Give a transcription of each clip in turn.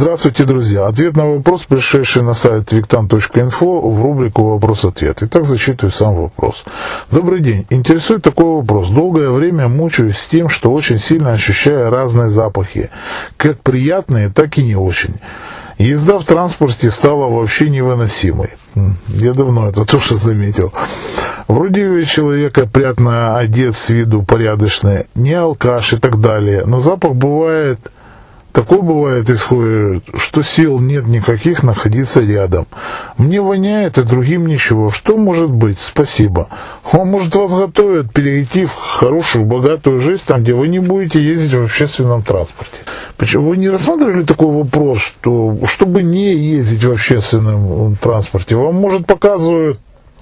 Здравствуйте, друзья. Ответ на вопрос, пришедший на сайт виктан.инфо в рубрику «Вопрос-ответ». Итак, зачитываю сам вопрос. Добрый день. Интересует такой вопрос. Долгое время мучаюсь с тем, что очень сильно ощущаю разные запахи. Как приятные, так и не очень. Езда в транспорте стала вообще невыносимой. Я давно это тоже заметил. Вроде человек опрятно одет с виду порядочный, не алкаш и так далее, но запах бывает Такое бывает исходит, что сил нет никаких находиться рядом. Мне воняет, и другим ничего. Что может быть? Спасибо. Он может вас готовит перейти в хорошую, богатую жизнь, там, где вы не будете ездить в общественном транспорте. Почему вы не рассматривали такой вопрос, что чтобы не ездить в общественном транспорте, вам может показывают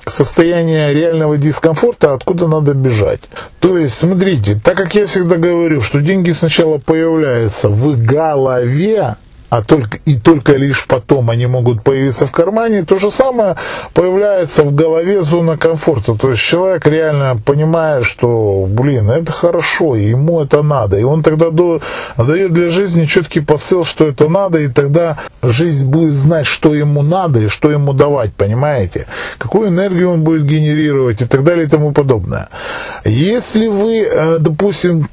состояние реального дискомфорта, откуда надо бежать. То есть, смотрите, так как я всегда говорю, что деньги сначала появляются в голове, а только и только лишь потом они могут появиться в кармане, то же самое появляется в голове зона комфорта. То есть человек реально понимает, что, блин, это хорошо, и ему это надо. И он тогда дает для жизни четкий посыл, что это надо, и тогда жизнь будет знать, что ему надо и что ему давать, понимаете? Какую энергию он будет генерировать и так далее и тому подобное. Если вы, э, допустим,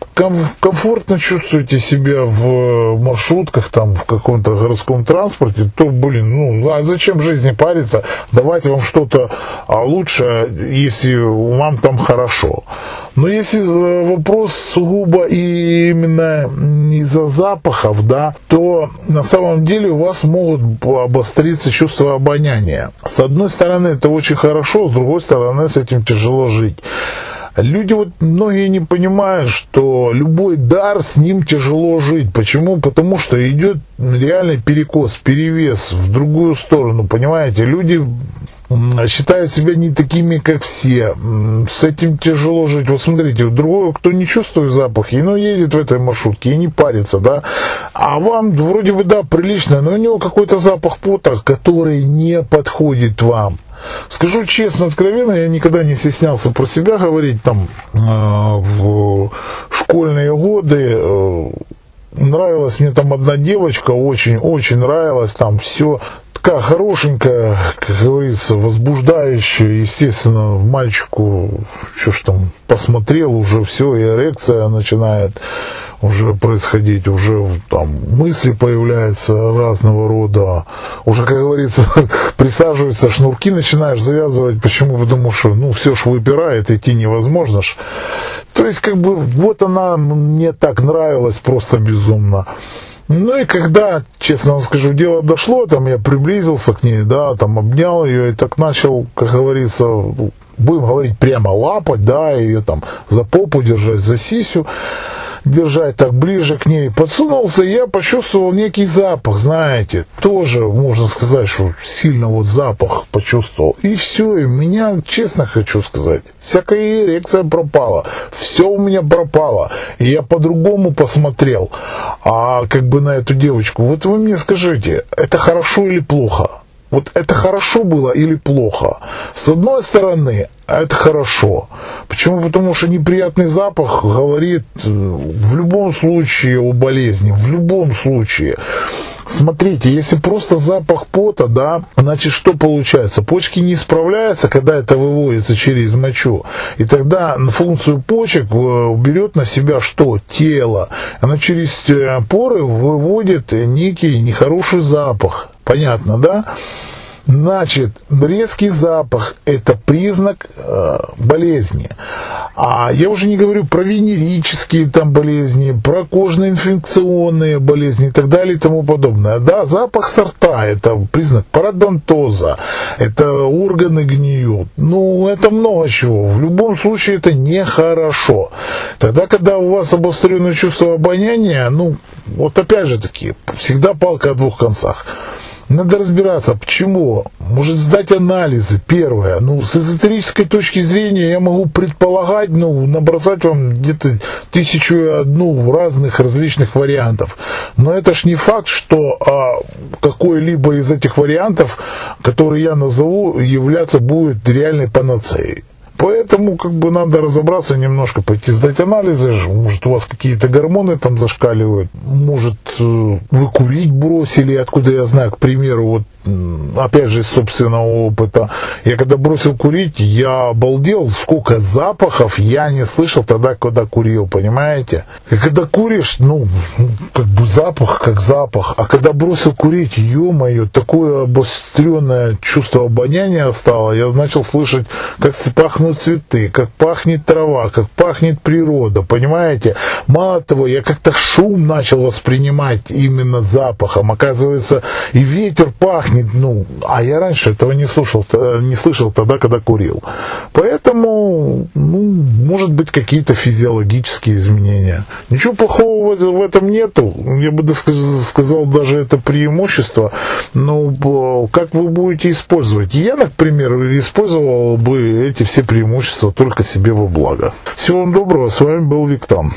комфортно чувствуете себя в маршрутках, там, в каком каком-то городском транспорте, то, блин, ну, а зачем жизни париться, давать вам что-то а, лучше, если вам там хорошо. Но если э, вопрос сугубо и именно из-за запахов, да, то на самом деле у вас могут обостриться чувства обоняния. С одной стороны, это очень хорошо, с другой стороны, с этим тяжело жить. Люди вот многие не понимают, что любой дар, с ним тяжело жить. Почему? Потому что идет реальный перекос, перевес в другую сторону, понимаете? Люди считают себя не такими, как все. С этим тяжело жить. Вот смотрите, другой, кто не чувствует запахи, но едет в этой маршрутке и не парится, да. А вам вроде бы, да, прилично, но у него какой-то запах пота, который не подходит вам. Скажу честно, откровенно, я никогда не стеснялся про себя говорить там э, в школьные годы. Э, нравилась мне там одна девочка, очень-очень нравилась, там все такая хорошенькая, как говорится, возбуждающая, естественно, мальчику, что ж там, посмотрел уже все, и эрекция начинает уже происходить, уже там мысли появляются разного рода, уже, как говорится, присаживаются, шнурки начинаешь завязывать, почему? Потому что, ну, все ж выпирает, идти невозможно ж. То есть, как бы, вот она мне так нравилась просто безумно. Ну и когда, честно вам скажу, дело дошло, там я приблизился к ней, да, там обнял ее и так начал, как говорится, будем говорить прямо лапать, да, ее там за попу держать, за сисю держать так ближе к ней, подсунулся, я почувствовал некий запах, знаете, тоже можно сказать, что сильно вот запах почувствовал. И все, и меня, честно хочу сказать, всякая эрекция пропала, все у меня пропало, и я по-другому посмотрел, а как бы на эту девочку. Вот вы мне скажите, это хорошо или плохо? Вот это хорошо было или плохо? С одной стороны, это хорошо. Почему? Потому что неприятный запах говорит э, в любом случае о болезни, в любом случае. Смотрите, если просто запах пота, да, значит что получается? Почки не справляются, когда это выводится через мочу. И тогда функцию почек э, берет на себя что? Тело. Она через э, поры выводит некий нехороший запах. Понятно, да? Значит, резкий запах – это признак э, болезни. А я уже не говорю про венерические там болезни, про кожно-инфекционные болезни и так далее и тому подобное. Да, запах сорта – это признак парадонтоза, это органы гниют. Ну, это много чего. В любом случае это нехорошо. Тогда, когда у вас обостренное чувство обоняния, ну, вот опять же таки, всегда палка о двух концах. Надо разбираться, почему. Может сдать анализы, первое. Ну, с эзотерической точки зрения я могу предполагать, ну, набросать вам где-то тысячу и одну разных различных вариантов. Но это ж не факт, что а, какой-либо из этих вариантов, который я назову, являться будет реальной панацеей. Поэтому как бы надо разобраться немножко, пойти сдать анализы, может у вас какие-то гормоны там зашкаливают, может э, вы курить бросили, откуда я знаю, к примеру, вот опять же из собственного опыта, я когда бросил курить, я обалдел, сколько запахов я не слышал тогда, когда курил, понимаете? И когда куришь, ну, как бы запах, как запах, а когда бросил курить, ё-моё, такое обостренное чувство обоняния стало, я начал слышать, как пахнут цветы, как пахнет трава, как пахнет природа, понимаете? Мало того, я как-то шум начал воспринимать именно запахом, оказывается, и ветер пахнет, не, ну, а я раньше этого не слушал, не слышал тогда, когда курил. Поэтому, ну, может быть, какие-то физиологические изменения. Ничего плохого в этом нету. Я бы сказал, даже это преимущество. Но как вы будете использовать? Я, например, использовал бы эти все преимущества только себе во благо. Всего вам доброго. С вами был Виктан.